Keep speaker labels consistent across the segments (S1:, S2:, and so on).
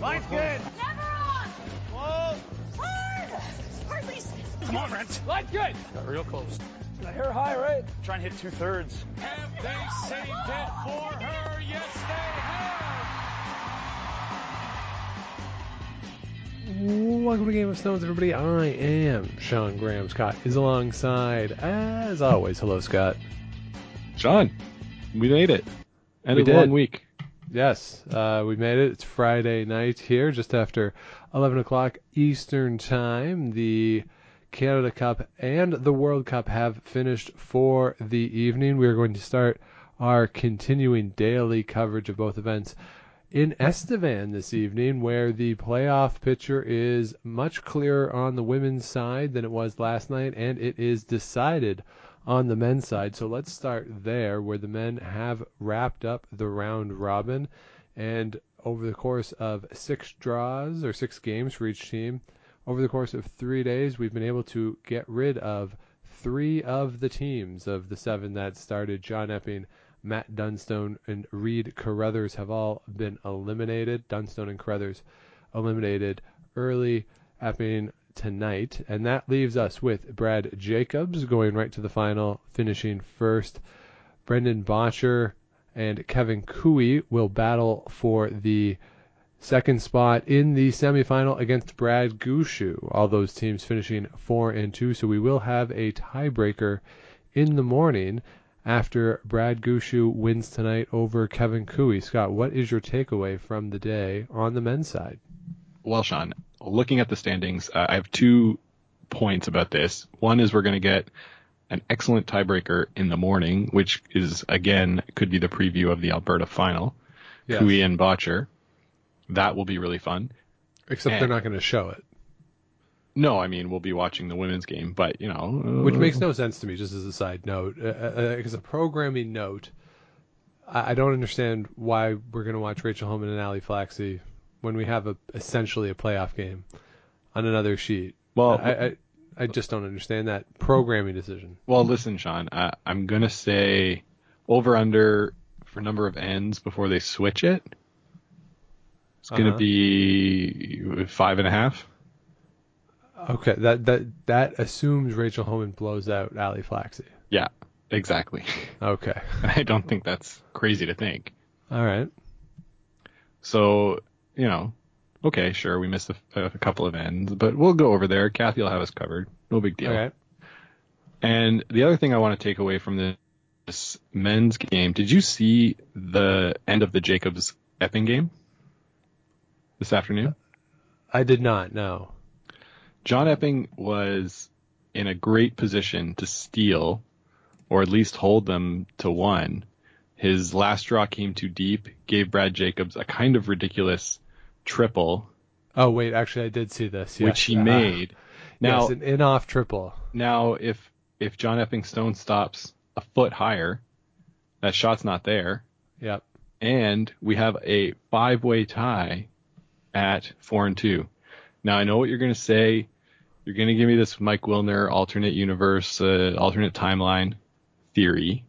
S1: Line's good.
S2: Never on.
S1: Whoa.
S2: Hard. Hard, Reese.
S1: Come on, Brent.
S3: Line's good.
S1: Got real close.
S3: I hear high, right?
S1: Try and hit two thirds.
S4: Have they saved it for her? Yes, they have.
S5: Welcome to Game of Stones, everybody. I am Sean Graham. Scott is alongside, as always. Hello, Scott.
S6: Sean, we made it. End
S5: We
S6: of the long week.
S5: Yes, uh, we made it. It's Friday night here, just after 11 o'clock Eastern Time. The Canada Cup and the World Cup have finished for the evening. We are going to start our continuing daily coverage of both events in Estevan this evening, where the playoff picture is much clearer on the women's side than it was last night, and it is decided on the men's side. So let's start there, where the men have wrapped up the round robin, and over the course of six draws or six games for each team, over the course of three days, we've been able to get rid of three of the teams of the seven that started. John Epping, Matt Dunstone, and Reid Carruthers have all been eliminated. Dunstone and Carruthers eliminated early. Epping tonight, and that leaves us with Brad Jacobs going right to the final, finishing first. Brendan Bottcher and Kevin Koe will battle for the second spot in the semifinal against Brad Gushue. All those teams finishing four and two, so we will have a tiebreaker in the morning after Brad Gushue wins tonight over Kevin Koe. Scott, what is your takeaway from the day on the men's side?
S6: Well, Sean, looking at the standings, uh, I have two points about this. One is we're going to get an excellent tiebreaker in the morning, which is again could be the preview of the Alberta final.
S5: Yes.
S6: Koe and Bottcher. That will be really fun.
S5: Except
S6: And-
S5: they're not going to show it.
S6: No, I mean we'll be watching the women's game, but you know,
S5: Which
S6: uh,
S5: makes no sense to me, just as a side note. Uh, uh, as a programming note, I, I don't understand why we're going to watch Rachel Homan and Ali Flaxey when we have a essentially a playoff game on another sheet.
S6: well.
S5: I, I I just don't understand that programming decision.
S6: Well, listen, Sean, I, I'm gonna say over under for number of ends before they switch it. It's gonna
S5: Uh-huh.
S6: be five and a half.
S5: Okay, that that that assumes Rachel Homan blows out Ali Flaxey.
S6: Yeah, exactly.
S5: Okay,
S6: I don't think that's crazy to think.
S5: all right.
S6: So, you know, okay, sure, we missed a, a couple of ends, but we'll go over there. Kathy will have us covered. No big deal.
S5: Right.
S6: And the other thing I want to take away from this men's game, did you see the end of the Jacobs Epping game this afternoon?
S5: I did not no.
S6: John Epping was in a great position to steal, or at least hold them to one. His last draw came too deep, gave Brad Jacobs a kind of ridiculous triple,
S5: Oh wait, actually I did see this.
S6: which
S5: yes.
S6: he
S5: Ah,
S6: made. Now,
S5: yes, an in-off triple.
S6: now if if John Epping Stone stops a foot higher, that shot's not there,
S5: Yep.
S6: and we have a five-way tie at four and two. Now I know what you're going to say. You're going to give me this Mike Wilner alternate universe, uh, alternate timeline theory.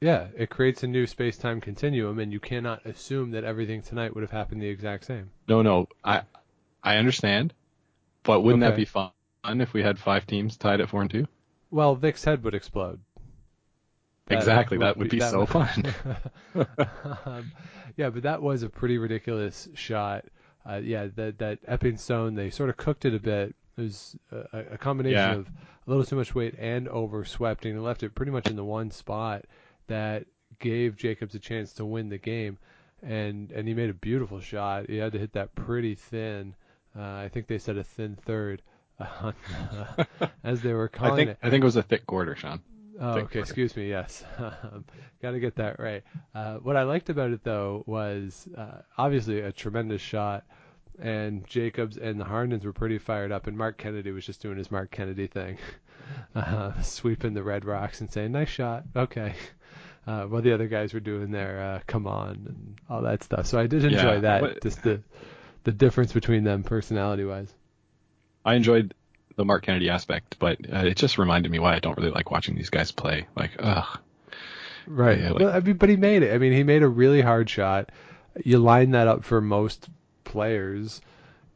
S5: Yeah, it creates a new space-time continuum, and you cannot assume that everything tonight would have happened the exact same.
S6: No, no, I I understand, but wouldn't that be fun if we had five teams tied at four and two?
S5: Well, Vic's head would explode. That
S6: exactly, that would be,
S5: that
S6: so
S5: would-
S6: fun.
S5: um, yeah, but that was a pretty ridiculous shot. Uh, yeah, that that Epping Stone, they sort of cooked it a bit. It was a, a combination
S6: Yeah.
S5: of a little too much weight and overswept, and left it pretty much in the one spot that gave Jacobs a chance to win the game. And and he made a beautiful shot. He had to hit that pretty thin. Uh, I think they said a thin third, uh, as they were
S6: I
S5: calling
S6: think
S5: it.
S6: I think it was a thick quarter, Sean.
S5: Oh,
S6: Thick
S5: okay.
S6: quarter.
S5: Excuse me. Yes, got to get that right. Uh, what I liked about it though was uh, obviously a tremendous shot, and Jacobs and the Harndens were pretty fired up, and Marc Kennedy was just doing his Marc Kennedy thing, uh, sweeping the red rocks and saying, "Nice shot, okay." Uh, while the other guys were doing their uh, "come on" and all that stuff. So I did enjoy
S6: Yeah,
S5: that,
S6: but-
S5: just the the difference between them personality wise.
S6: I enjoyed the Marc Kennedy aspect, but uh, it just reminded me why I don't really like watching these guys play. Like, ugh.
S5: Right.
S6: Yeah, like-
S5: but, I mean, but he made it. I mean, he made a really hard shot. You line that up for most players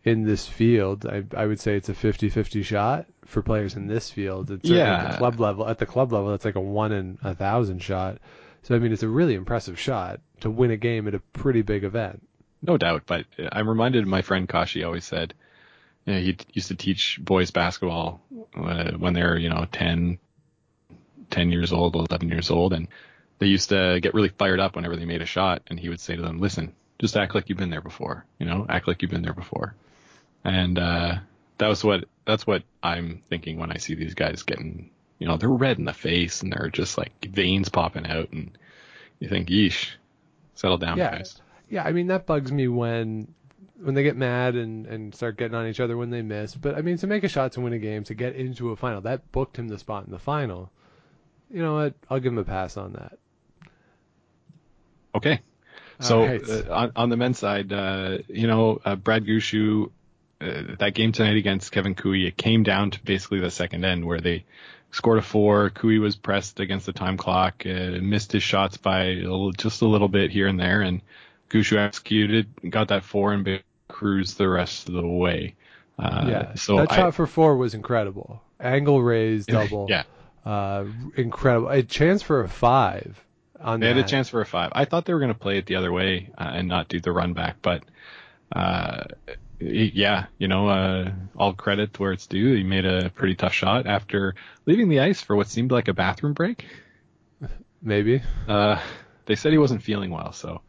S5: in this field, I, I would say it's a 50-50 shot for players in this field. It's certainly at the club level. At the club level, it's like a one in a thousand shot. So I mean, it's a really impressive shot to win a game at a pretty big event.
S6: No doubt, but I'm reminded of my friend Kashi always said, you know, he used to teach boys basketball uh, when they're you know, 10, 10 years old, 11 years old, and they used to get really fired up whenever they made a shot, and he would say to them, listen, just act like you've been there before, you know, act like you've been there before. And, uh, that was what, that's what I'm thinking when I see these guys getting, you know, they're red in the face and they're just like veins popping out and you think, yeesh, settle down
S5: Yeah.
S6: guys.
S5: Yeah, I mean that bugs me when when they get mad and and start getting on each other when they miss. But I mean to make a shot to win a game to get into a final that booked him the spot in the final. You know what? I'll give him a pass on that.
S6: Okay. So
S5: Alright.
S6: uh, on, on the men's side, uh, you know, uh, Brad Gushue, uh, that game tonight against Kevin Koe, it came down to basically the second end where they scored a four. Koe was pressed against the time clock, uh, missed his shots by a little, just a little bit here and there, and Gushue executed, got that four and cruised the rest of the way. Uh,
S5: yeah.
S6: So
S5: that
S6: I,
S5: shot for four was incredible. Angle raise double.
S6: yeah,
S5: Uh, incredible. A chance for a five on
S6: They
S5: that.
S6: had a chance for a five. I thought they were going to play it the other way uh, and not do the run back, but uh, yeah, you know, uh, all credit where it's due. He made a pretty tough shot after leaving the ice for what seemed like a bathroom break.
S5: Maybe.
S6: Uh, they said he wasn't feeling well, so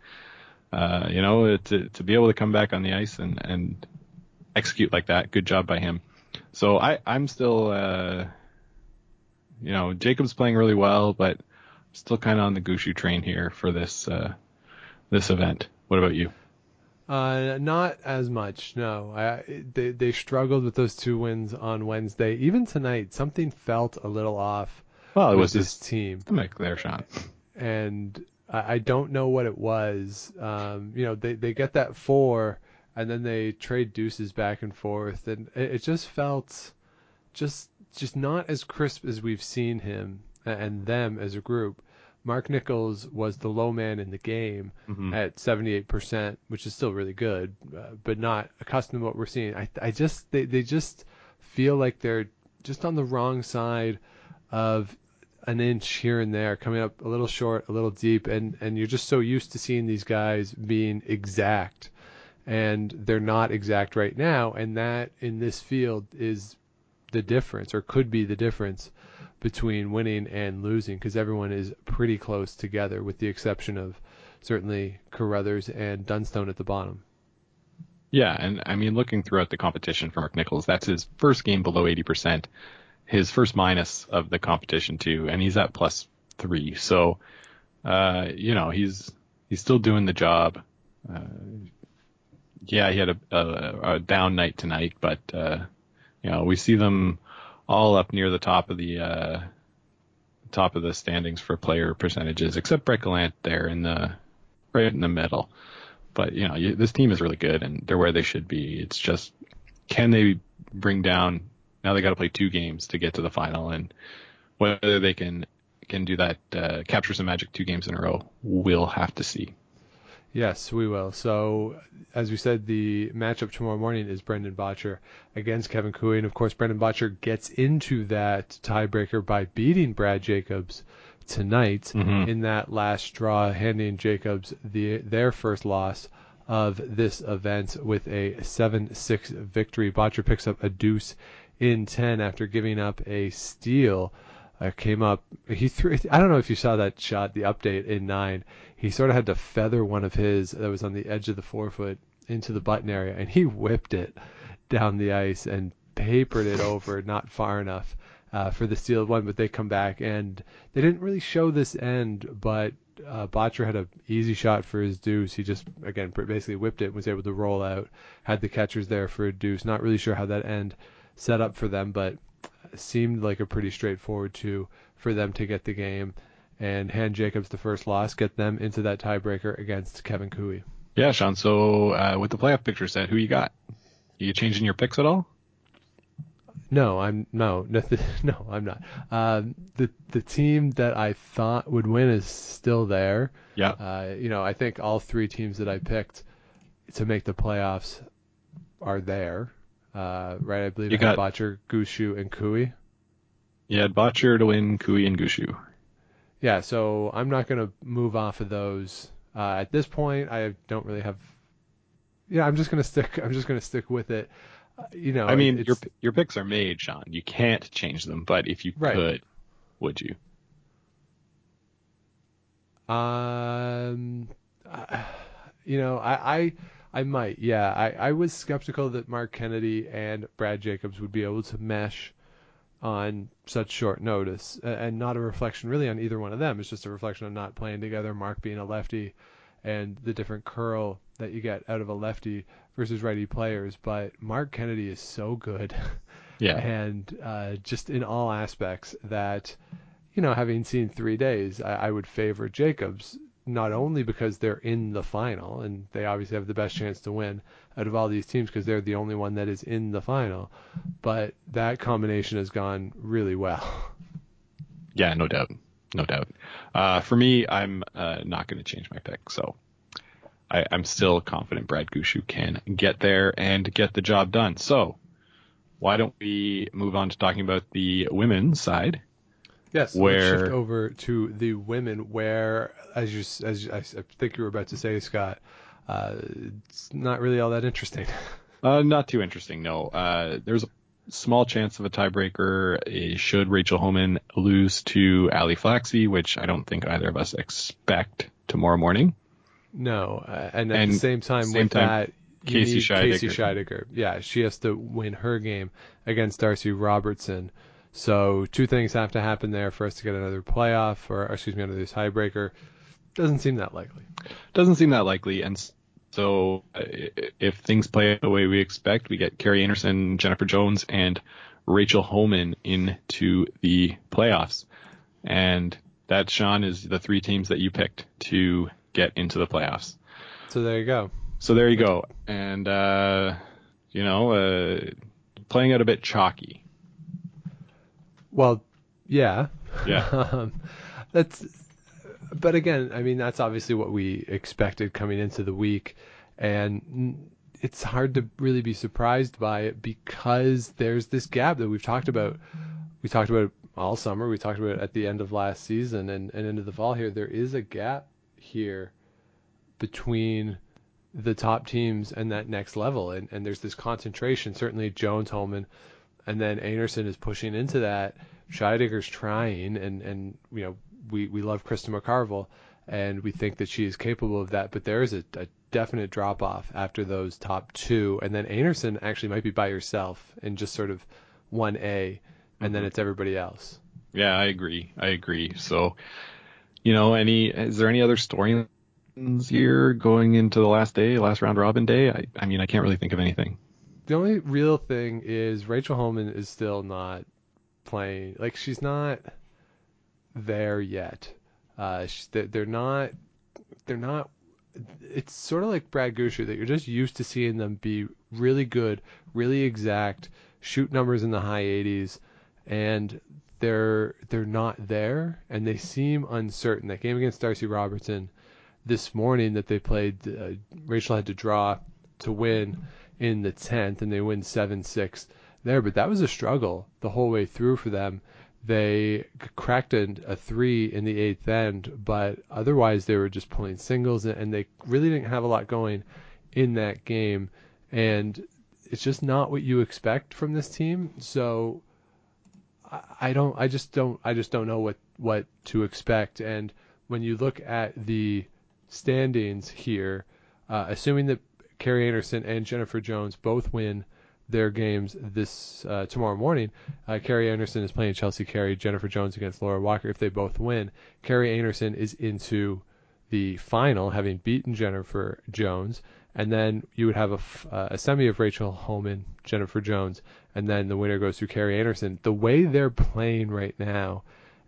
S6: uh, you know, to to be able to come back on the ice and and execute like that, good job by him. So I I'm still uh, you know, Jacob's playing really well, but still kind of on the Gushue train here for this uh, this event. What about you?
S5: Uh, not as much. No, I, they they struggled with those two wins on Wednesday. Even tonight, something felt a little off
S6: Well, it
S5: with
S6: was
S5: this
S6: his
S5: team,
S6: stomach there, Sean.
S5: and I, I don't know what it was. Um, you know, they they get that four, and then they trade deuces back and forth, and it, it just felt just just not as crisp as we've seen him and them as a group. Mark Nichols was the low man in the game
S6: Mhm.
S5: at 78%, which is still really good, uh, but not accustomed to what we're seeing. I, I just they, they just feel like they're just on the wrong side of an inch here and there, coming up a little short, a little deep, and and you're just so used to seeing these guys being exact, and they're not exact right now, and that in this field is the difference, or could be the difference between winning and losing, because everyone is pretty close together, with the exception of certainly Carruthers and Dunstone at the bottom.
S6: Yeah, and I mean, looking throughout the competition for Mark Nichols, that's his first game below 80%, his first minus of the competition too, and he's at plus three. So, uh, you know, he's he's still doing the job. Uh, yeah, he had a, a, a down night tonight, but uh, you know, we see them all up near the top of the uh, top of the standings for player percentages, except Brett Gallant there in the right in the middle. But you know, you, this team is really good and they're where they should be. It's just can they bring down? Now they got to play two games to get to the final, and whether they can can do that, uh, capture some magic two games in a row, we'll have to see.
S5: Yes, we will. So, as we said, the matchup tomorrow morning is Brendan Bottcher against Kevin Koe. And of course, Brendan Bottcher gets into that tiebreaker by beating Brad Jacobs tonight
S6: Mhm.
S5: in that last draw, handing Jacobs the their first loss of this event with a 7-6 victory. Bottcher picks up a deuce in 10 after giving up a steal. Uh, came up, he threw. I don't know if you saw that shot, the update in nine. He sort of had to feather one of his that was on the edge of the forefoot into the button area, and he whipped it down the ice and papered it over, not far enough uh, for the steal one. But they come back and they didn't really show this end, but uh, Bottcher had an easy shot for his deuce. He just again basically whipped it, and was able to roll out, had the catchers there for a deuce. Not really sure how that end set up for them, but seemed like a pretty straightforward two for them to get the game and hand Jacobs the first loss, get them into that tiebreaker against Kevin Koe.
S6: Yeah, Sean. So uh, with the playoff picture set, who you got? Are you changing your picks at all?
S5: No, I'm no, nothing, no, I'm not. Um, the the team that I thought would win is still there.
S6: Yeah.
S5: Uh, you know, I think all three teams that I picked to make the playoffs are there. Uh, right, I believe
S6: You
S5: I
S6: got-
S5: Bottcher, Gushue, and Koe.
S6: You had Bottcher to win, Koe and Gushue.
S5: Yeah, so I'm not going to move off of those uh, at this point. I don't really have. Yeah, I'm just going to stick. I'm just going to stick with it. Uh, you know,
S6: I mean, your your picks are made, Sean. You can't change them, but if you
S5: Right.
S6: could, would you?
S5: Um, uh, you know, I, I, I might. Yeah, I, I was skeptical that Marc Kennedy and Brad Jacobs would be able to mesh on such short notice, and not a reflection really on either one of them. It's just a reflection on not playing together. Marc being a lefty, and the different curl that you get out of a lefty versus righty players. But Marc Kennedy is so good.
S6: Yeah.
S5: and uh, just in all aspects that you know having seen three days I, I would favor jacobs not only because they're in the final and they obviously have the best chance to win out of all these teams because they're the only one that is in the final but that combination has gone really well
S6: Yeah, no doubt, no doubt. Uh, for me, I'm uh, not going to change my pick, so I, I'm still confident Brad Gushue can get there and get the job done. So why don't we move on to talking about the women's side?
S5: Yes
S6: Where-
S5: shift over to the women where as you as I think you were about to say scott uh, it's not really all that interesting
S6: Uh, not too interesting, no. Uh, there's a small chance of a tiebreaker. eh, Should Rachel Homan lose to Ali Flaxey, which I don't think either of us expect tomorrow morning.
S5: No, uh, and at
S6: And
S5: the same time
S6: same
S5: with
S6: time,
S5: that,
S6: Casey
S5: need Casey
S6: Scheidegger.
S5: Scheidegger. Yeah, she has to win her game against Darcy Robertson. So two things have to happen there for us to get another playoff, or excuse me, another tiebreaker. Doesn't seem that likely.
S6: Doesn't seem that likely, and so uh, if things play out the way we expect, we get Kerri Einarson, Jennifer Jones, and Rachel Homan into the playoffs, and that Sean is the three teams that you picked to get into the playoffs.
S5: So there you go.
S6: So there you go. And, uh, you know, uh, playing out a bit chalky.
S5: Well, yeah.
S6: Yeah.
S5: um, that's, but again, I mean, that's obviously what we expected coming into the week, and it's hard to really be surprised by it because there's this gap that we've talked about. We talked about it all summer. We talked about it at the end of last season and, and into the fall here. There is a gap here between the top teams and that next level, and, and there's this concentration. Certainly, Jones, Homan, and then Einarson is pushing into that. Scheidegger's trying, and and you know we we love Krista McCarville, and we think that she is capable of that. But there is a, a definite drop off after those top two, and then Einarson actually might be by herself in just sort of one A, and then mm-hmm. it's everybody else.
S6: Yeah, I agree. I agree. So, you know, any, is there any other storylines here going into the last day, last round robin day? I, I mean, I can't really think of anything.
S5: The only real thing is Rachel Homan is still not playing. Like she's not there yet. Uh, sh they- they're not. They're not. It's sort of like Brad Gushue that you're just used to seeing them be really good, really exact, shoot numbers in the high 80s, and they're they're not there, and they seem uncertain. That game against Darcy Robertson this morning that they played, uh, Rachel had to draw to win in the 10th, and they win 7-6 there. But that was a struggle the whole way through for them. They cracked a, a three in the eighth end, but otherwise they were just pulling singles, and, and they really didn't have a lot going in that game. And it's just not what you expect from this team. So I, I don't, I just don't, I just don't know what what to expect. And when you look at the standings here, uh, assuming that Kerri Einarson and Jennifer Jones both win their games this uh, tomorrow morning. Uh, Kerri Einarson is playing Chelsea Carey, Jennifer Jones against Laura Walker. If they both win, Kerri Einarson is into the final, having beaten Jennifer Jones, and then you would have a, f- uh, a semi of Rachel Homan, Jennifer Jones, and then the winner goes through Kerri Einarson. The way they're playing right now,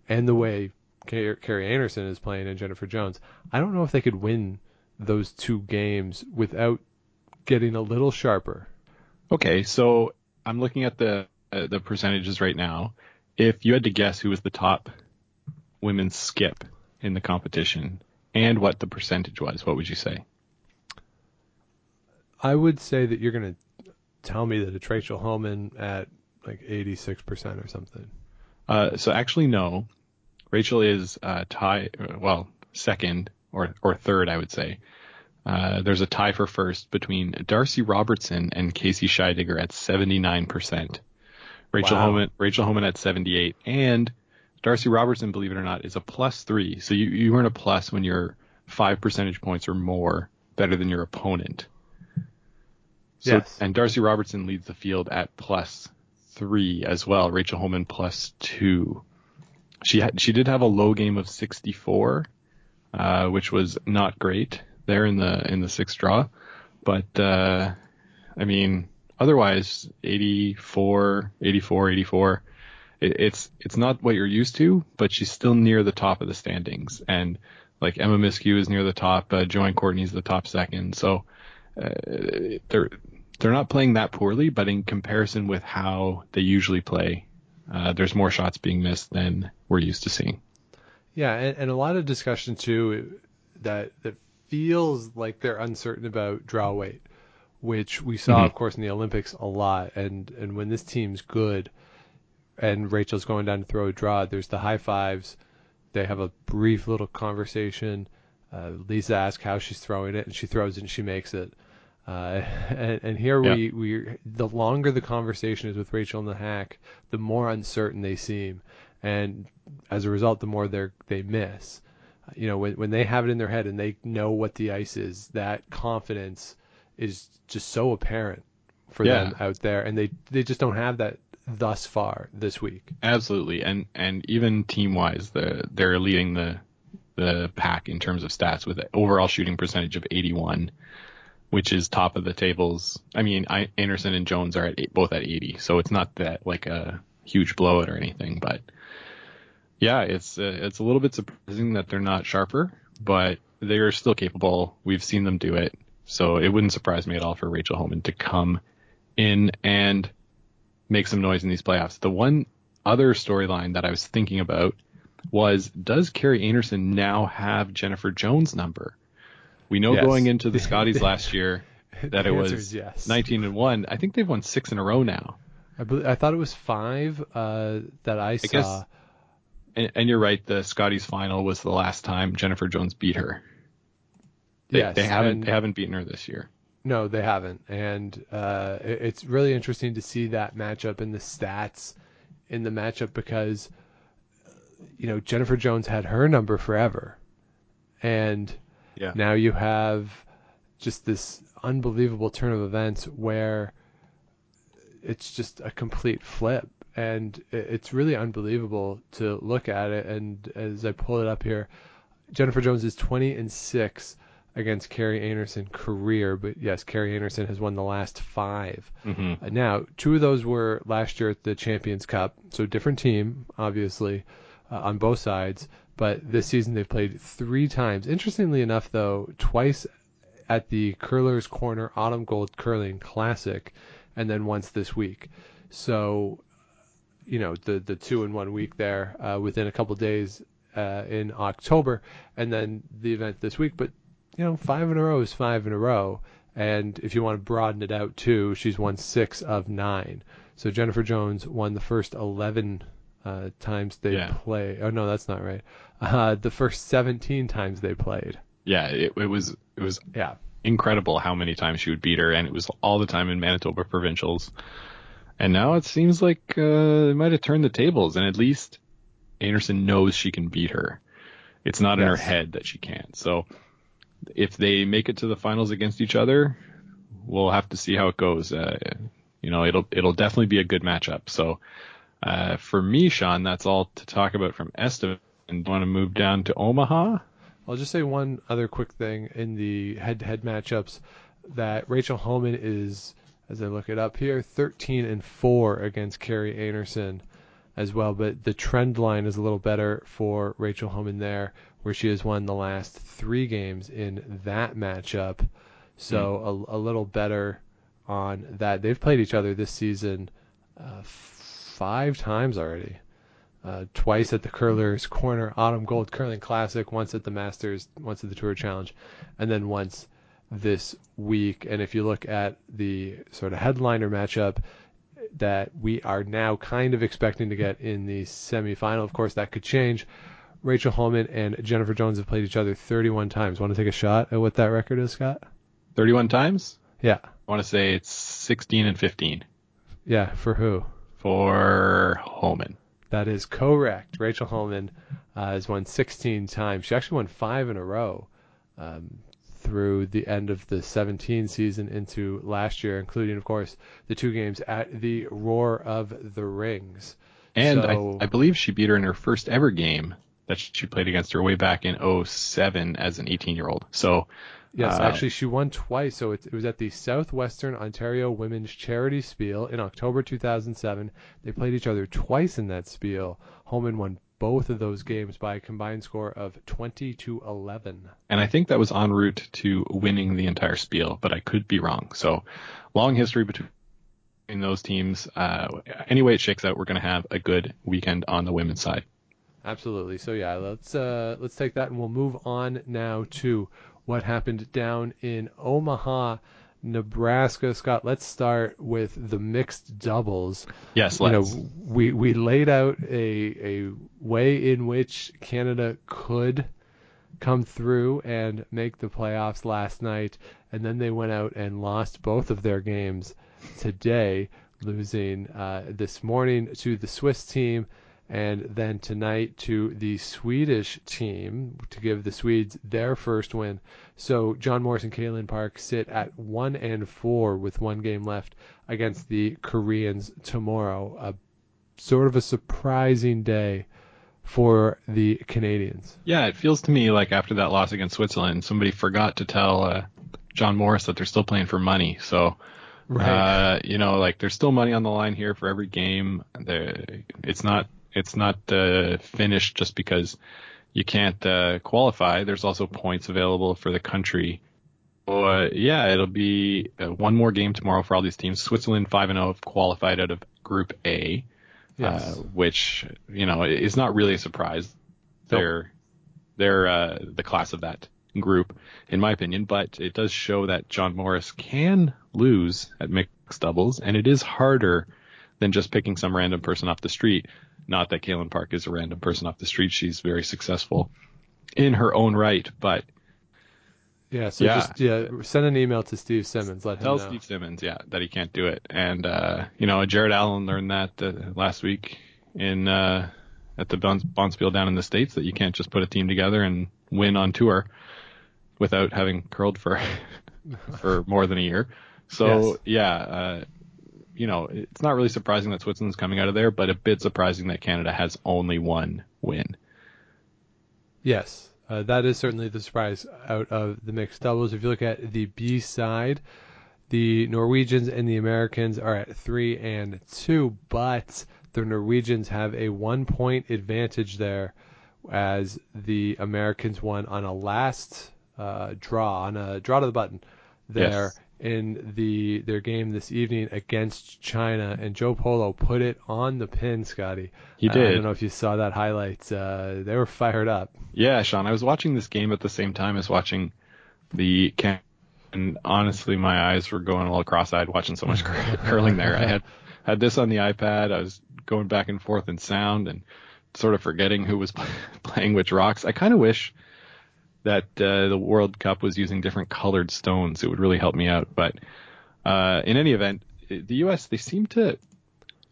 S5: and the way Car- Kerri Einarson is playing and Jennifer Jones, I don't know if they could win those two games without getting a little sharper.
S6: Okay, so I'm looking at the uh, the percentages right now. If you had to guess who was the top women's skip in the competition and what the percentage was, what would you say?
S5: I would say that you're gonna tell me that it's Rachel Homan at like 86% or something.
S6: Uh, so actually, no. Rachel is uh, tie, well, second or or third, I would say. Uh, there's a tie for first between Darcy Robertson and Casey Scheidegger at 79%. Rachel
S5: Wow.
S6: Homan, Rachel Homan at 78, and Darcy Robertson, believe it or not, is a plus three. So you you earn a plus when you're five percentage points or more better than your opponent. So,
S5: Yes.
S6: And Darcy Robertson leads the field at plus three as well. Rachel Homan plus two. She had she did have a low game of 64, uh, which was not great there in the in the sixth draw, but uh, I mean otherwise 84, 84, 84. It, it's it's not what you're used to, but she's still near the top of the standings, and like Emma Miskew is near the top, uh, Joanne Courtney's the top second, so uh, they're they're not playing that poorly, but in comparison with how they usually play, uh, there's more shots being missed than we're used to seeing.
S5: Yeah, and, and a lot of discussion too that that feels like they're uncertain about draw weight, which we saw,
S6: Mhm.
S5: of course, in the Olympics a lot. And and when this team's good, and Rachel's going down to throw a draw, there's the high fives. They have a brief little conversation. Uh, Lisa asks how she's throwing it, and she throws it and she makes it. Uh, and, and here we, we, the longer the conversation is with Rachel and the hack, the more uncertain they seem, and as a result, the more they they miss. You know, when when they have it in their head and they know what the ice is, that confidence is just so apparent for
S6: Yeah.
S5: them out there, and they they just don't have that thus far this week.
S6: Absolutely, and and even team wise, the they're leading the the pack in terms of stats with an overall shooting percentage of 81, which is top of the tables. I mean, I, Einarson and Jones are at eight, both at 80, so it's not that like a huge blowout or anything, but yeah, it's uh, it's a little bit surprising that they're not sharper, but they are still capable. We've seen them do it, so it wouldn't surprise me at all for Rachel Homan to come in and make some noise in these playoffs. The one other storyline that I was thinking about was does Kerri Einarson now have Jennifer Jones' number? We know
S5: Yes.
S6: going into the Scotties last year that it was
S5: yes.
S6: 19 and 1. I think they've won 6 in a row now.
S5: I, bel I thought it was five uh, that I saw.
S6: guess- And, and you're right, the Scotties final was the last time Jennifer Jones beat her. They,
S5: yes,
S6: they haven't
S5: and-
S6: they haven't beaten her this year.
S5: No, they haven't, and uh, it- it's really interesting to see that matchup and the stats in the matchup because you know Jennifer Jones had her number forever, and
S6: Yeah.
S5: now you have just this unbelievable turn of events where it's just a complete flip, and it's really unbelievable to look at it. And as I pull it up here, Jennifer Jones is 20 and six against Kerri Einarson career, but yes, Kerri Einarson has won the last five.
S6: hmm
S5: Uh, Now, two of those were last year at the Champions Cup, so different team, obviously, uh, on both sides. But this season they've played three times. Interestingly enough, though, twice at the Curlers Corner Autumn Gold Curling Classic, and then once this week. So, you know, the the two in one week there uh, within a couple days uh, in October, and then the event this week. But you know, five in a row is five in a row. And if you want to broaden it out too, she's won six of nine. So Jennifer Jones won the first 11 uh, times they
S6: Yeah.
S5: play. Oh no, that's not right. Uh, the first 17 times they played.
S6: Yeah, it, it was it was
S5: Yeah.
S6: incredible how many times she would beat her, and it was all the time in Manitoba provincials. And now it seems like uh, they might have turned the tables, and at least Einarson knows she can beat her. It's not in her head that she can't. So if they make it to the finals against each other, we'll have to see how it goes. Uh, you know, it'll it'll definitely be a good matchup. So uh, for me, Sean, that's all to talk about from Estevan. And want to move down to Omaha?
S5: I'll just say one other quick thing in the head-to-head matchups that Rachel Homan is, as I look it up here, 13 and four against Kerri Einarson as well. But the trend line is a little better for Rachel Homan there, where she has won the last three games in that matchup. So a, a little better on that. They've played each other this season uh, five times already uh, twice at the Curlers Corner Autumn Gold Curling Classic, once at the Masters, once at the Tour Challenge, and then once this week. And if you look at the sort of headliner matchup that we are now kind of expecting to get in the semifinal, of course, that could change. Rachel Homan and Jennifer Jones have played each other 31 times. Want to take a shot at what that record is, Scott?
S6: 31 times?
S5: Yeah.
S6: I want to say it's 16 and 15
S5: Yeah, for who?
S6: for Homan.
S5: That is correct. Rachel Homan uh, has won 16 times. She actually won five in a row um, through the end of the 17 season into last year, including, of course, the two games at the Roar of the Rings.
S6: And
S5: So-
S6: I, I believe she beat her in her first ever game that she played against her way back in 07 as an 18 year old. So,
S5: Yes,
S6: uh,
S5: actually, she won twice. So it, it was at the Southwestern Ontario Women's Charity Spiel in October 2007. They played each other twice in that spiel. Homan won both of those games by a combined score of 20 to 11.
S6: and I think that was en route to winning the entire spiel, but I could be wrong. So, long history between those teams. Uh, any way it shakes out, we're going to have a good weekend on the women's side.
S5: Absolutely. So yeah, let's uh, let's take that and we'll move on now to what happened down in Omaha, Nebraska. Scott, let's start with the mixed doubles.
S6: Yes,
S5: You
S6: let's.
S5: know, we we laid out a a way in which Canada could come through and make the playoffs last night, and then they went out and lost both of their games today, losing uh, this morning to the Swiss team, and then tonight to the Swedish team to give the Swedes their first win. So John Morris and Kalynn Park sit at one and four with one game left against the Koreans tomorrow. A sort of a surprising day for the Canadians.
S6: Yeah, it feels to me like after that loss against Switzerland, somebody forgot to tell uh, John Morris that they're still playing for money. So, uh, you know, like there's still money on the line here for every game. There, it's not it's not uh, finished just because you can't uh, qualify. There's also points available for the country. So, uh, yeah, it'll be uh, one more game tomorrow for all these teams. Switzerland five and zero have qualified out of Group A
S5: Yes.
S6: uh, which you know is not really a surprise. They're they're uh, the class of that group, in my opinion. But it does show that John Morris can lose at mixed doubles, and it is harder than just picking some random person off the street. Not that Kalynn Park is a random person off the street; she's very successful in her own right. But
S5: yeah, so
S6: yeah.
S5: just yeah, send an email to Steve Simmons. Let him
S6: Tell
S5: know.
S6: Steve Simmons, yeah, that he can't do it. And uh, you know, Jared Allen learned that uh, last week in uh, at the Bonspiel down in the states that you can't just put a team together and win on tour without having curled for for more than a year. So
S5: Yes.
S6: yeah, uh, you know, it's not really surprising that Switzerland's coming out of there, but a bit surprising that Canada has only one win.
S5: Yes, uh, that is certainly the surprise out of the mixed doubles. If you look at the B side, the Norwegians and the Americans are at three and two, but the Norwegians have a one point advantage there, as the Americans won on a last uh, draw, on a draw to the button there
S6: Yes.
S5: In the their game this evening against China, and Joe Polo put it on the pin, Scotty.
S6: He
S5: I- I don't know if you saw that highlight. Uh, they were fired up.
S6: Yeah, Sean, I was watching this game at the same time as watching the Can and honestly, my eyes were going a little cross-eyed watching so much curling there. I had had this on the iPad. I was going back and forth in sound and sort of forgetting who was playing which rocks. I kind of wish that uh, the World Cup was using different colored stones. It would really help me out. But uh, in any event, the U.S. they seem to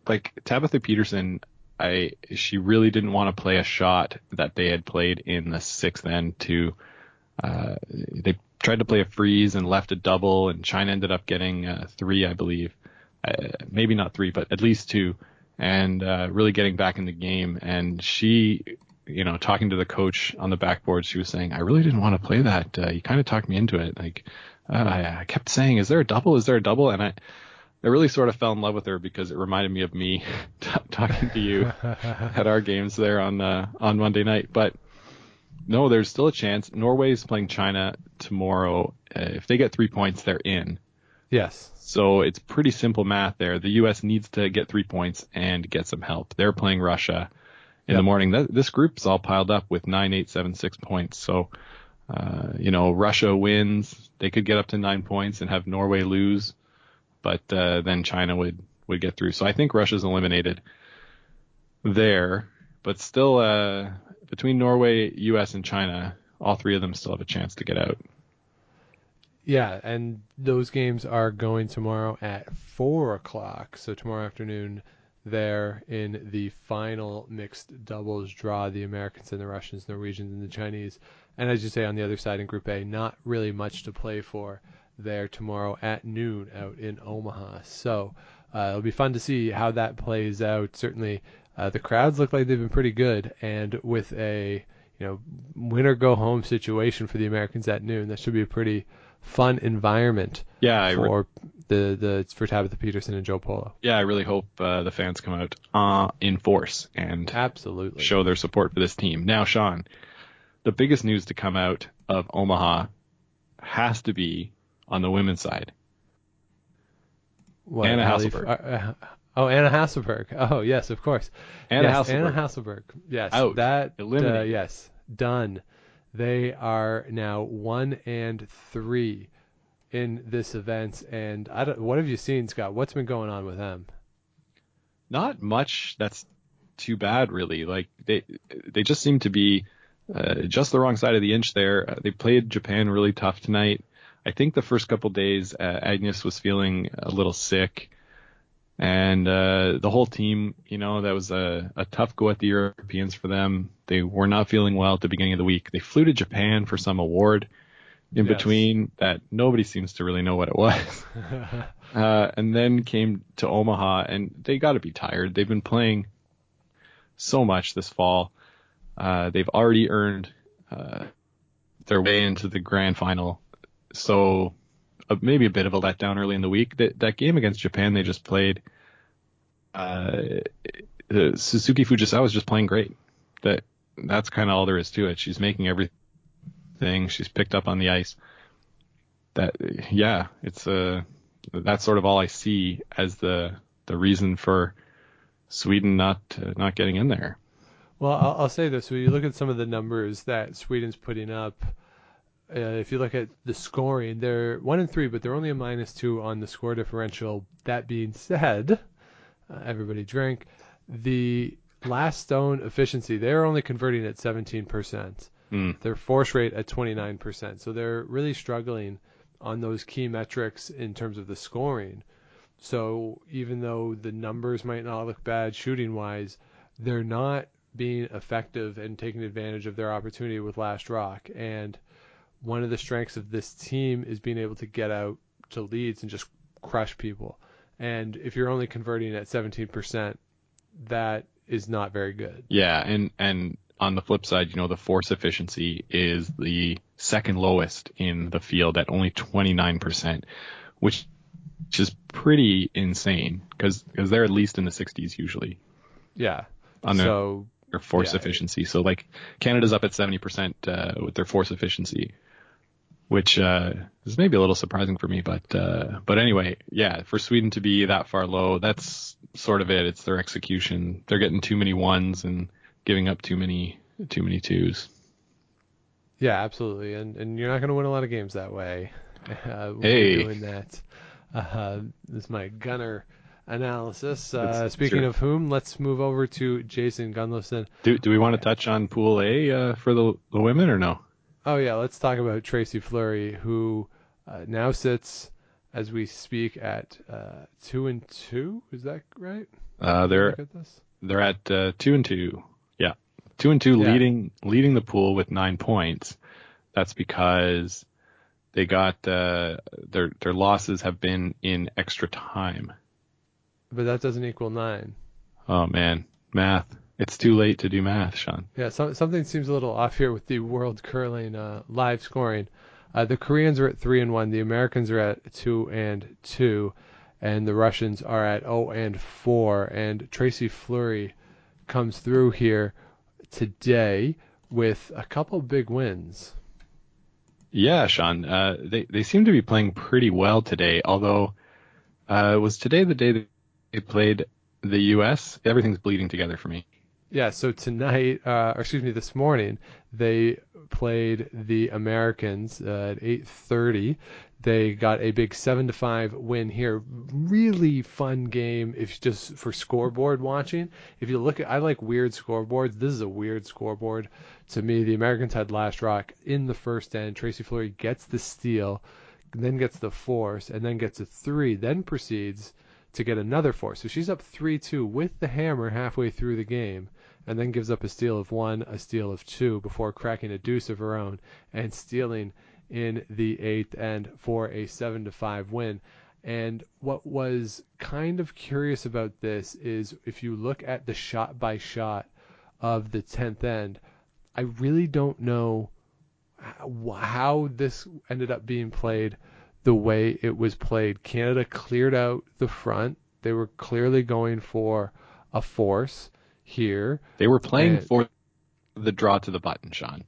S6: like Tabitha Peterson. I she really didn't want to play a shot that they had played in the sixth end to. Uh, they tried to play a freeze and left a double, and China ended up getting uh, three, I believe. Uh, maybe not three, but at least two, and uh, really getting back in the game. And she, you know, talking to the coach on the backboard, she was saying, "I really didn't want to play that. Uh, you kind of talked me into it. Like, uh, I, I kept saying, "Is there a double? Is there a double?" And I, I really sort of fell in love with her because it reminded me of me t- talking to you at our games there on uh, on Monday night. But no, there's still a chance. Norway's playing China tomorrow. Uh, if they get three points, they're in.
S5: Yes.
S6: So it's pretty simple math there. The U.S. needs to get three points and get some help. They're playing Russia in
S5: Yep.
S6: the morning. Th- this group's all piled up with nine, eight, seven, six points. So Uh, you know, Russia wins, they could get up to nine points and have Norway lose, but uh, then China would would get through. So I think Russia's eliminated there, but still, uh, between Norway, U.S., and China, all three of them still have a chance to get out.
S5: Yeah, and those games are going tomorrow at four o'clock. So tomorrow afternoon, there in the final mixed doubles draw, the Americans and the Russians, Norwegians and the Chinese. And as you say, on the other side in Group A, not really much to play for there tomorrow at noon out in Omaha. So uh, it'll be fun to see how that plays out. Certainly, uh, the crowds look like they've been pretty good, and with a you know win or go home situation for the Americans at noon, that should be a pretty fun environment
S6: Yeah, I re-
S5: for the the for Tabitha Peterson and Joe Polo.
S6: yeah, I really hope uh, the fans come out uh, in force and
S5: Absolutely.
S6: show their support for this team. Now, Sean, the biggest news to come out of Omaha has to be on the women's side.
S5: What,
S6: Anna Hasselborg.
S5: uh, uh, oh, Anna Hasselborg. Oh, yes, of course.
S6: Anna
S5: yes,
S6: Hasselborg.
S5: Anna Hasselborg. Yes,
S6: Out.
S5: that uh,
S6: Eliminated.
S5: yes, done. They are now one and three in this event, and I don't. What have you seen, Scott? What's been going on with them?
S6: Not much. That's too bad, really. Like they they just seem to be uh, just the wrong side of the inch there. Uh, they played Japan really tough tonight. I think the first couple days, uh, Agnes was feeling a little sick, and uh, the whole team, you know, that was a, a tough go at the Europeans for them. They were not feeling well at the beginning of the week. They flew to Japan for some award in
S5: Yes.
S6: between that nobody seems to really know what it was. uh, and then came to Omaha, and they got to be tired. They've been playing so much this fall. Uh, they've already earned uh, their way into the grand final. So uh, maybe a bit of a letdown early in the week. That that game against Japan they just played. Uh, uh, Satsuki Fujisawa is just playing great. That that's kind of all there is to it. She's making everything. She's picked up on the ice. That yeah, it's uh that's sort of all I see as the the reason for Sweden not uh, not getting in there.
S5: Well, I'll, I'll say this: when you look at some of the numbers that Sweden's putting up, uh, if you look at the scoring, they're one and three, but they're only a minus two on the score differential. That being said, uh, everybody drink. The last stone efficiency, they're only converting at 17%.
S6: Mm.
S5: Their force rate at 29%. So they're really struggling on those key metrics in terms of the scoring. So even though the numbers might not look bad shooting wise, they're not being effective and taking advantage of their opportunity with Last Rock. And one of the strengths of this team is being able to get out to leads and just crush people. And if you're only converting at 17%, that is not very good.
S6: Yeah, and and on the flip side, you know, the force efficiency is the second lowest in the field at only 29%, which which is pretty insane because because they're at least in the 60s usually
S5: Yeah.
S6: on their,
S5: so
S6: their force
S5: yeah.
S6: efficiency. So like Canada's up at 70% uh, with their force efficiency, which uh, is maybe a little surprising for me, but uh, but anyway, yeah, for Sweden to be that far low, that's sort of it. It's their execution. They're getting too many ones and giving up too many too many twos.
S5: Yeah, absolutely, and and you're not going to win a lot of games that way. Uh,
S6: Hey.
S5: doing that. Uh, this is my gunner analysis. Uh, speaking
S6: sure.
S5: of whom, let's move over to Jason Gunnlaugson.
S6: Do do we want to touch on Pool A uh, for the the women or no?
S5: Oh yeah, let's talk about Tracy Fleury, who uh, now sits as we speak at uh, two and two. Is that right?
S6: Uh, they're
S5: at
S6: they're at uh, two and two. Yeah, two and two,
S5: Yeah.
S6: leading leading the pool with nine points. That's because they got uh, their their losses have been in extra time.
S5: But that doesn't equal nine.
S6: Oh man, math. It's too late to do math, Sean.
S5: Yeah, so, something seems a little off here with the world curling uh, live scoring. Uh, the Koreans are at three and one. The Americans are at two and two, and the Russians are at zero and four. And Tracy Fleury comes through here today with a couple big wins.
S6: Yeah, Sean. Uh, they they seem to be playing pretty well today. Although, uh, was today the day they played the U.S.? Everything's bleeding together for me.
S5: Yeah, so tonight, uh, or excuse me, this morning, they played the Americans uh, at 8:30. They got a big seven to five win here. Really fun game. If just for scoreboard watching, if you look at, I like weird scoreboards. This is a weird scoreboard to me. The Americans had last rock in the first end. Tracy Fleury gets the steal, then gets the force, and then gets a three, then proceeds to get another four. So she's up 3-2 with the hammer halfway through the game and then gives up a steal of one, a steal of two before cracking a deuce of her own and stealing in the eighth end for a seven to five win. And what was kind of curious about this is if you look at the shot by shot of the tenth end, I really don't know how this ended up being played the way it was played. Canada cleared out the front. They were clearly going for a force here.
S6: They were playing
S5: And-
S6: for the draw to the button, Sean.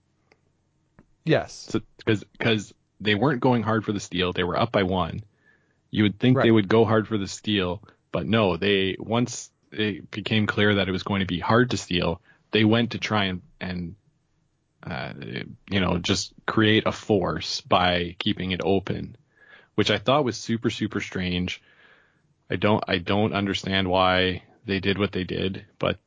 S5: Yes.
S6: because because they weren't going hard for the steal. They were up by one. You would think
S5: Right.
S6: they would go hard for the steal, but no. They once it became clear that it was going to be hard to steal, they went to try and and uh, you know just create a force by keeping it open, which I thought was super super strange. I don't I don't understand why they did what they did, but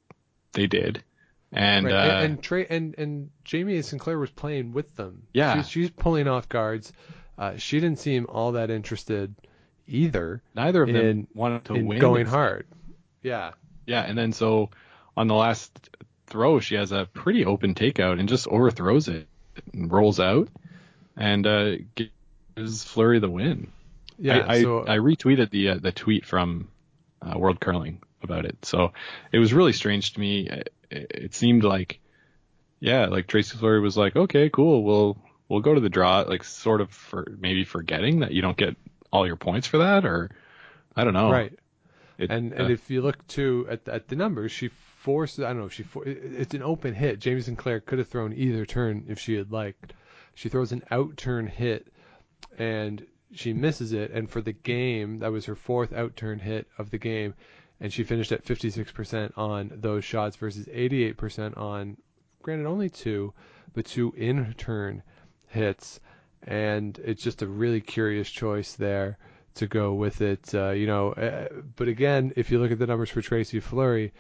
S6: they did. And
S5: right.
S6: uh,
S5: and, and Trey and and Jamie Sinclair was playing with them.
S6: Yeah.
S5: She's, she's pulling off guards. Uh, she didn't seem all that interested either
S6: neither of them
S5: in-
S6: wanted to
S5: in
S6: win
S5: going hard. Yeah.
S6: Yeah, and then so on the last throw, she has a pretty open takeout and just overthrows it and rolls out and uh, gives Fleury the win.
S5: Yeah.
S6: I, I, I retweeted the uh, the tweet from uh, World Curling about it. So it was really strange to me. It, it seemed like, yeah, like Tracy Fleury was like, okay, cool, we'll we'll go to the draw, like sort of for maybe forgetting that you don't get all your points for that, or I don't know.
S5: right.
S6: It,
S5: And
S6: uh,
S5: and if you look too at the, at the numbers, she forced. I don't know. if She for, it- it's an open hit. Jamie Sinclair could have thrown either turn if she had liked. She throws an out turn hit, and she misses it. And for the game, that was her fourth out turn hit of the game, and she finished at 56% on those shots versus 88% on, granted only two, but two in turn hits. And it's just a really curious choice there to go with it. Uh, you know, uh, but again, if you look at the numbers for Tracy Fleury,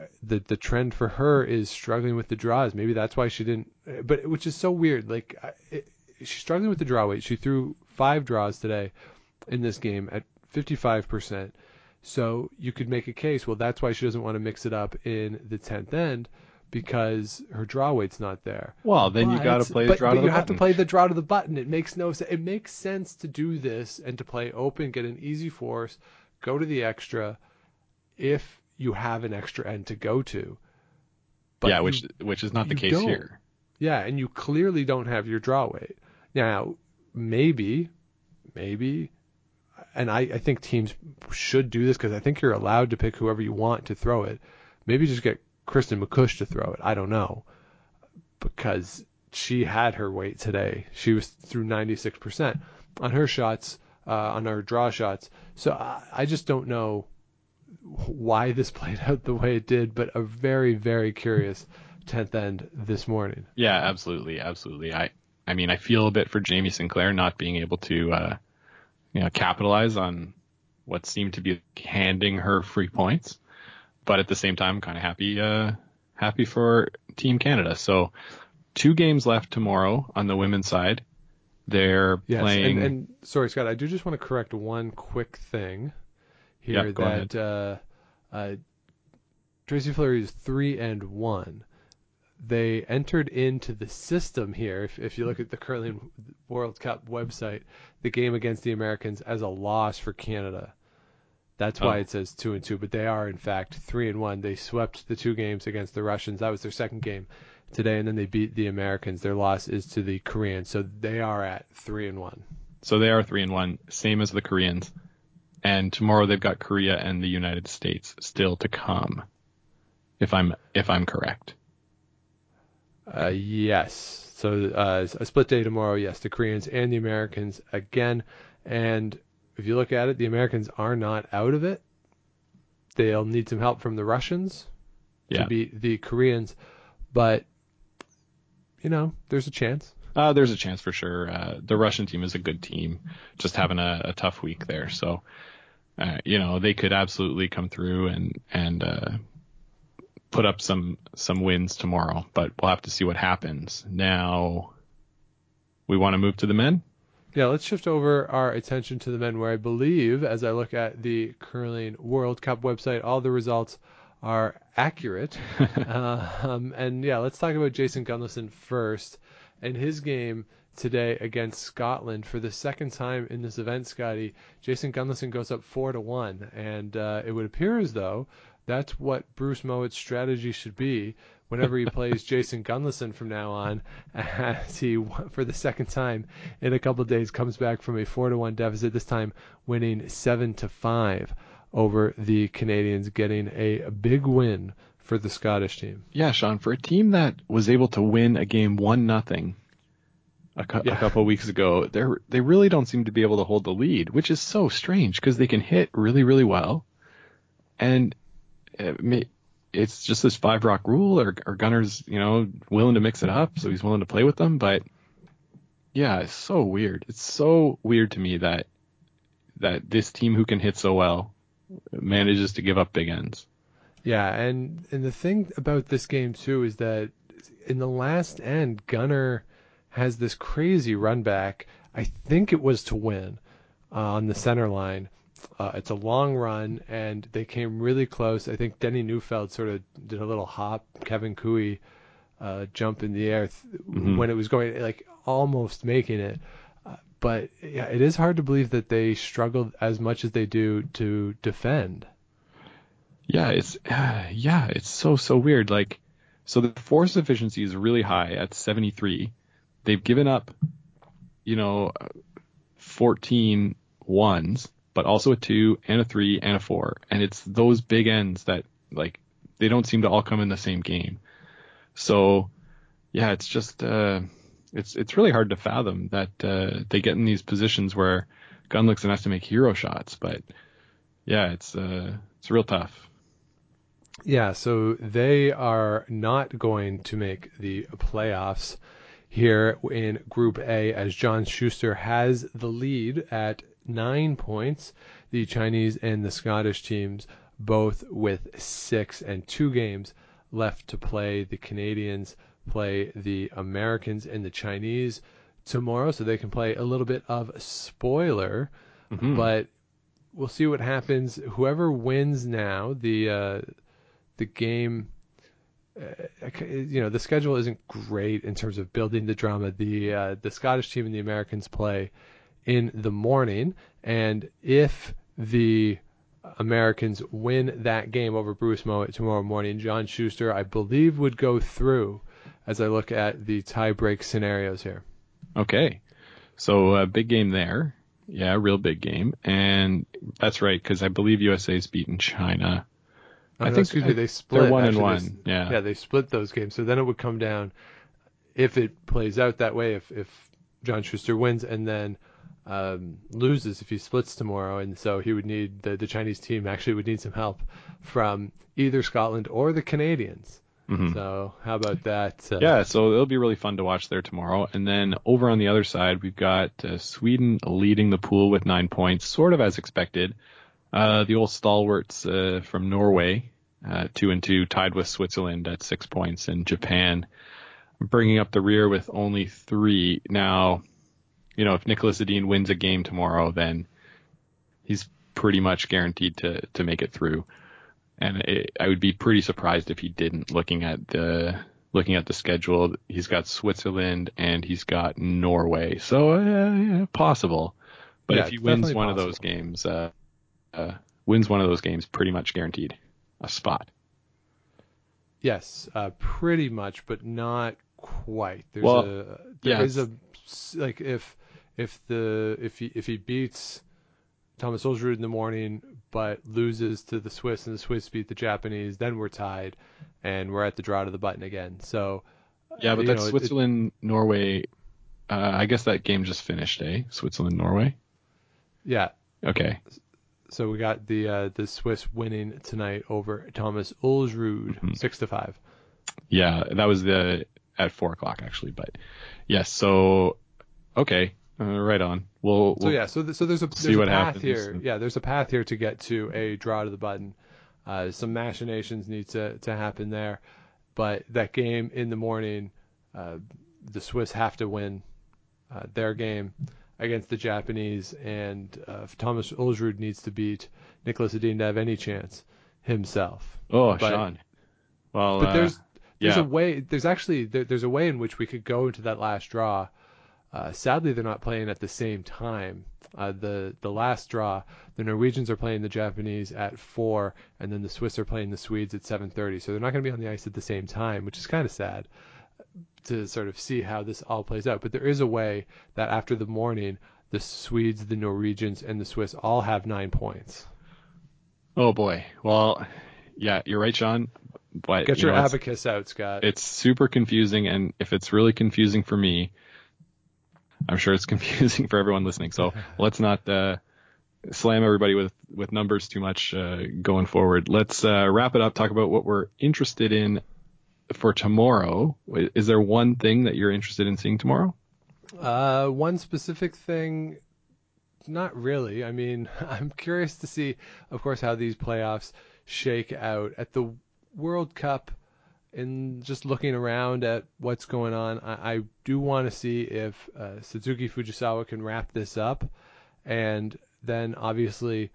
S5: uh, the the trend for her is struggling with the draws. Maybe that's why she didn't. uh, But which is so weird. Like it, she's struggling with the draw weight. She threw five draws today in this game at 55%. So you could make a case. Well, that's why she doesn't want to mix it up in the 10th end because her draw weight's not there.
S6: well, then you got to play the draw
S5: but
S6: to the
S5: you have
S6: button.
S5: to play the draw to the button. It makes no sense. It makes sense to do this and to play open, get an easy force, go to the extra, if you have an extra end to go to. But
S6: yeah,
S5: you-
S6: which which is not the case
S5: don't.
S6: here.
S5: yeah, and you clearly don't have your draw weight. Now, maybe, maybe, and I, I think teams should do this because I think you're allowed to pick whoever you want to throw it. Maybe just get Kristin MacCuish to throw it. I don't know. Because she had her weight today. She was through 96% on her shots, uh, on her draw shots. So I, I just don't know why this played out the way it did, but a very, very curious 10th end this morning.
S6: Yeah, absolutely, absolutely. I I mean, I feel a bit for Jamie Sinclair not being able to uh, you know capitalize on what seemed to be handing her free points, but at the same time, kind of happy uh, happy for Team Canada. So two games left tomorrow on the women's side. They're
S5: Yes,
S6: playing.
S5: and, and sorry, Scott, I do just want to correct one quick thing here
S6: Yeah, go
S5: that uh, uh, Tracy Fleury is three and one. They entered into the system here. If, if you look at the curling World Cup website, the game against the Americans as a loss for Canada. That's why
S6: Oh.
S5: it says two and two, but they are in fact three and one. They swept the two games against the Russians. That was their second game today, and then they beat the Americans. Their loss is to the Koreans, so they are at three and one.
S6: So they are three and one, same as the Koreans. And tomorrow they've got Korea and the United States still to come. If I'm if I'm correct.
S5: Uh, yes. So uh, a split day tomorrow. Yes, the Koreans and the Americans again. And if you look at it, the Americans are not out of it. They'll need some help from the Russians.
S6: Yeah.
S5: to beat the Koreans, but you know, there's a chance.
S6: Uh, there's a chance for sure. Uh, the Russian team is a good team, just having a, a tough week there. So, uh, you know, they could absolutely come through and and uh, put up some some wins tomorrow. But we'll have to see what happens. Now, we want to move to the men.
S5: Yeah, let's shift over our attention to the men, where I believe, as I look at the curling World Cup website, all the results are accurate. uh, um, and yeah, let's talk about Jason Gunnlaugson first and his game today against Scotland for the second time in this event. Scotty, Jason Gunnlaugson goes up four to one, and uh, it would appear as though that's what Bruce Mouat's strategy should be whenever he plays Jason Gunnlaugson from now on, as he for the second time in a couple of days comes back from a four to one deficit. This time winning seven to five over the Canadians, getting a big win for the Scottish team.
S6: Yeah, Sean, for a team that was able to win a game one nothing a, cu-
S5: Yeah.
S6: a couple of weeks ago, they they really don't seem to be able to hold the lead, which is so strange because they can hit really really well, and it's just this five rock rule, or, or Gunner's you know willing to mix it up, so he's willing to play with them, but yeah, it's so weird. It's so weird to me that that this team who can hit so well manages to give up big ends.
S5: Yeah, and and the thing about this game too is that in the last end, Gunner has this crazy run back. I think it was to win uh, on the center line. Uh, it's a long run, and they came really close. I think Denni Neufeld sort of did a little hop, Kevin Cooey uh, jump in the air th-
S6: Mhm.
S5: when it was going, like almost making it. Uh, but yeah, it is hard to believe that they struggled as much as they do to defend.
S6: Yeah, it's uh, yeah, it's so so weird. Like, so the force efficiency is really high at 73. They've given up, you know, 14 ones, but also a two and a three and a four, and it's those big ends that like they don't seem to all come in the same game. So, yeah, it's just uh, it's it's really hard to fathom that uh, they get in these positions where Gunnlaugson has to make hero shots, but yeah, it's uh, it's real tough.
S5: Yeah, so they are not going to make the playoffs here in Group A as John Shuster has the lead at nine points. The Chinese and the Scottish teams both with six and two games left to play. The Canadians play the Americans and the Chinese tomorrow, so they can play a little bit of spoiler
S6: Mhm.
S5: but we'll see what happens. Whoever wins now, the uh, the game, uh, you know, the schedule isn't great in terms of building the drama. The uh, the Scottish team and the Americans play in the morning, and if the Americans win that game over Bruce Mouat tomorrow morning, John Shuster, I believe, would go through. As I look at the tie-break scenarios here.
S6: Okay. So a big game there. Yeah, real big game. And that's right, because I believe USA's beaten China.
S5: Oh,
S6: I
S5: no,
S6: think
S5: excuse me, they split.
S6: they're one and one.
S5: they
S6: Yeah.
S5: yeah, they split those games. So then it would come down if it plays out that way. If if John Shuster wins and then um, loses if he splits tomorrow, and so he would need the the Chinese team actually would need some help from either Scotland or the Canadians.
S6: Mhm.
S5: So how about that? Uh,
S6: Yeah, so it'll be really fun to watch there tomorrow. And then over on the other side, we've got uh, Sweden leading the pool with nine points, sort of as expected. Uh, the old stalwarts uh, from Norway, uh, two and two, tied with Switzerland at six points, and Japan bringing up the rear with only three. Now, you know, if Nicholas Edin wins a game tomorrow, then he's pretty much guaranteed to to make it through. And it, I would be pretty surprised if he didn't. Looking at the looking at the schedule, he's got Switzerland and he's got Norway, so uh, yeah, possible. But
S5: Yeah,
S6: if he wins one of those games, uh, uh, wins one of those games, pretty much guaranteed a spot.
S5: Yes, uh, pretty much, but not quite. There's
S6: Well,
S5: a there
S6: yeah,
S5: is a like if if the if he if he beats Thomas Ulsrud in the morning, but loses to the Swiss and the Swiss beat the Japanese, then we're tied, and we're at the draw to the button again. So
S6: Yeah, but that's
S5: know, it-
S6: Switzerland, Norway. Uh, I guess that game just finished, eh? Switzerland, Norway.
S5: yeah.
S6: Okay.
S5: So we got the uh, the Swiss winning tonight over Thomas Ulsrud,
S6: Mhm.
S5: six to five.
S6: Yeah, that was the at four o'clock actually, but yes. So okay, uh, right on. We'll,
S5: So
S6: we'll
S5: yeah, so th- so there's a
S6: see
S5: there's a
S6: what
S5: path
S6: happens.
S5: here. Yeah, there's a path here to get to a draw to the button. Uh, some machinations need to to happen there, but that game in the morning, uh, the Swiss have to win uh, their game against the Japanese, and uh, Thomas Ulsrud needs to beat Nicholas Edin to have any chance himself.
S6: Oh,
S5: but-
S6: Sean. Well,
S5: But
S6: uh,
S5: there's there's
S6: yeah.
S5: a way. There's actually there, there's a way in which we could go into that last draw. Uh, sadly, they're not playing at the same time. Uh, the the last draw, the Norwegians are playing the Japanese at four, and then the Swiss are playing the Swedes at 7:30. So they're not going to be on the ice at the same time, which is kind of sad to sort of see how this all plays out. But there is a way that after the morning, the Swedes, the Norwegians, and the Swiss all have nine points.
S6: oh boy. Well, yeah, you're right, Sean. But
S5: Get
S6: you
S5: your
S6: know,
S5: abacus out, Scott.
S6: it's super confusing and if it's really confusing for me i'm sure it's confusing for everyone listening. So let's not uh, slam everybody with with numbers too much uh, going forward. Let's uh, wrap it up talk about what we're interested in for tomorrow. Is there one thing that you're interested in seeing tomorrow?
S5: Uh, one specific thing, not really. I mean, I'm curious to see, of course, how these playoffs shake out. At the World Cup. And just looking around at what's going on, I, I do want to see if uh, Satsuki Fujisawa can wrap this up, and then obviously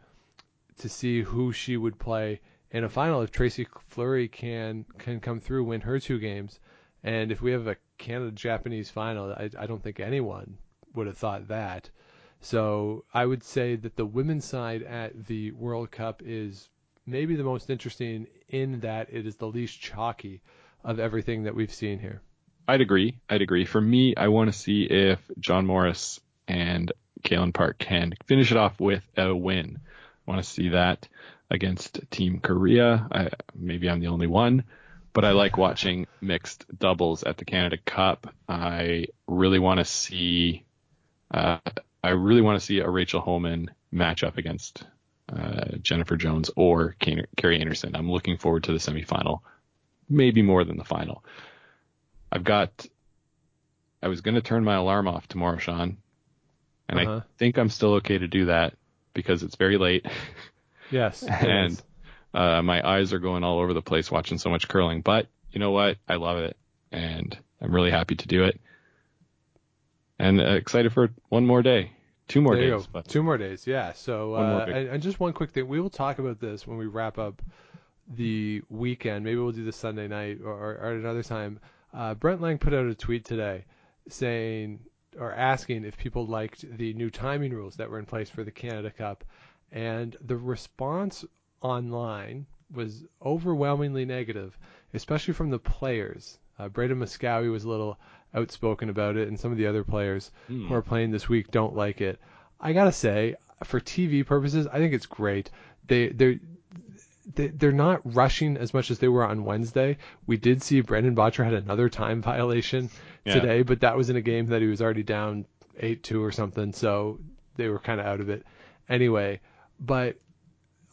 S5: to see who she would play in a final if Tracy Fleury can can come through, win her two games, and if we have a Canada Japanese final, I, I don't think anyone would have thought that. So I would say that the women's side at the World Cup is maybe the most interesting in that it is the least chalky of everything that we've seen here.
S6: i'd agree i'd agree for me i want to see if john morris and Kalynn Park can finish it off with a win. I want to see that against Team Korea. I, maybe I'm the only one, but I like watching mixed doubles at the Canada Cup. I really want to see, uh, I really want to see a Rachel Homan match up against uh, Jennifer Jones or Kerri Einarson. I'm looking forward to the semifinal, maybe more than the final. I've got. I was going to turn my alarm off tomorrow, Sean, and
S5: Uh-huh.
S6: I think I'm still okay to do that because it's very late
S5: Yes.
S6: and uh, my eyes are going all over the place watching so much curling. But you know what? I love it, and I'm really happy to do it, and uh, excited for one more day, two more
S5: There
S6: days.
S5: Two more days, yeah. So, uh, and, and just one quick thing. We will talk about this when we wrap up the weekend. Maybe we'll do this Sunday night or, or, at another time. Uh, Brent Laing put out a tweet today saying or asking if people liked the new timing rules that were in place for the Canada Cup, and the response online was overwhelmingly negative, especially from the players. Uh, Braden Moskowy was a little outspoken about it, and some of the other players
S6: Hmm.
S5: who are playing this week don't like it. I gotta say, for TV purposes, I think it's great. They they're they, they're not rushing as much as they were on Wednesday. We did see Brendan Bottcher had another time violation
S6: Yeah.
S5: today, but that was in a game that he was already down eight two or something, so they were kind of out of it anyway. But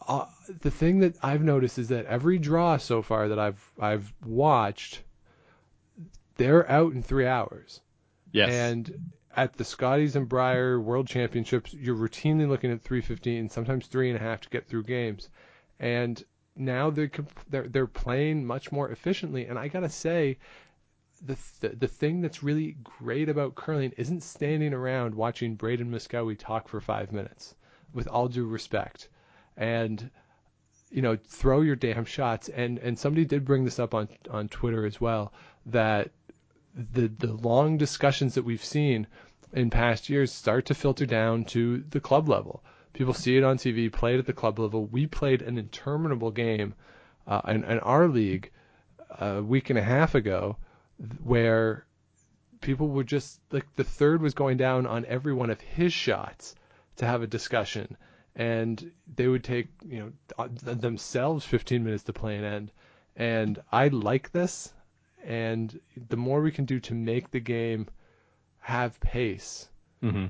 S5: uh, the thing that I've noticed is that every draw so far that I've I've watched, they're out in three hours.
S6: yes,
S5: And at the Scotties and Brier World Championships, you're routinely looking at 315, sometimes three and a half to get through games. And now they're they're they're playing much more efficiently. And I gotta say, the th- the thing that's really great about curling isn't standing around watching Braden Moskowy talk for five minutes. With all due respect, and you know, throw your damn shots. And and somebody did bring this up on on Twitter as well that the the long discussions that we've seen in past years start to filter down to the club level. People see it on TV, play it at the club level. We played an interminable game uh, in, in our league a week and a half ago where people were just like the third was going down on every one of his shots to have a discussion and they would take you know themselves 15 minutes to play an end and i like this and the more we can do to make the game have pace
S6: hmm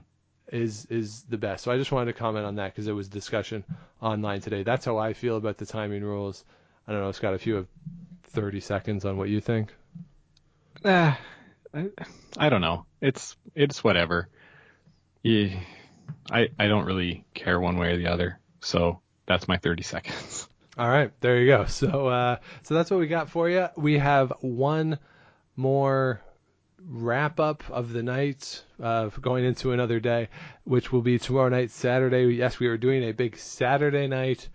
S5: is is the best. So I just wanted to comment on that because there was discussion online today. That's how I feel about the timing rules. I don't know, Scott, if you have 30 seconds on what you think.
S6: Ah, I, I don't know. It's it's whatever. Yeah, I I don't really care one way or the other. So that's my 30 seconds.
S5: All right, there you go. So uh, so that's what we got for you. We have one more wrap up of the night uh, going into another day, which will be tomorrow night, Saturday. Yes, we are doing a big Saturday night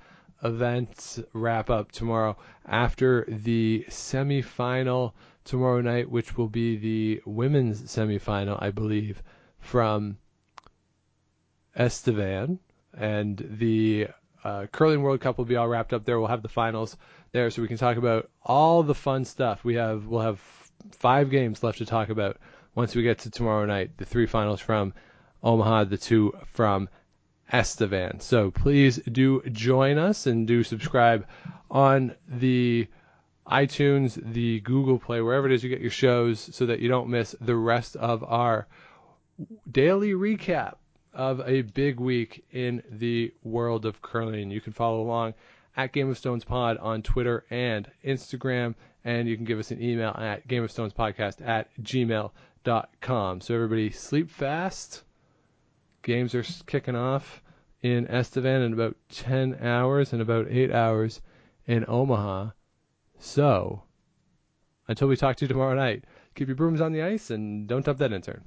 S5: events wrap up tomorrow after the semifinal tomorrow night, which will be the women's semifinal, I believe, from Estevan. And the uh, curling World Cup will be all wrapped up there. We'll have the finals there, so we can talk about all the fun stuff. We have we'll have five games left to talk about once we get to tomorrow night. The three finals from Omaha, the two from Estevan. So please do join us and do subscribe on the iTunes, the Google Play, wherever it is you get your shows, so that you don't miss the rest of our daily recap of a big week in the world of curling. You can follow along at Game of Stones Pod on Twitter and Instagram, and you can give us an email at Game of Stones Podcast at gmail.com. So everybody sleep fast. Games are kicking off in Estevan in about 10 hours and about 8 hours in Omaha. So, until we talk to you tomorrow night, keep your brooms on the ice and don't dump that intern.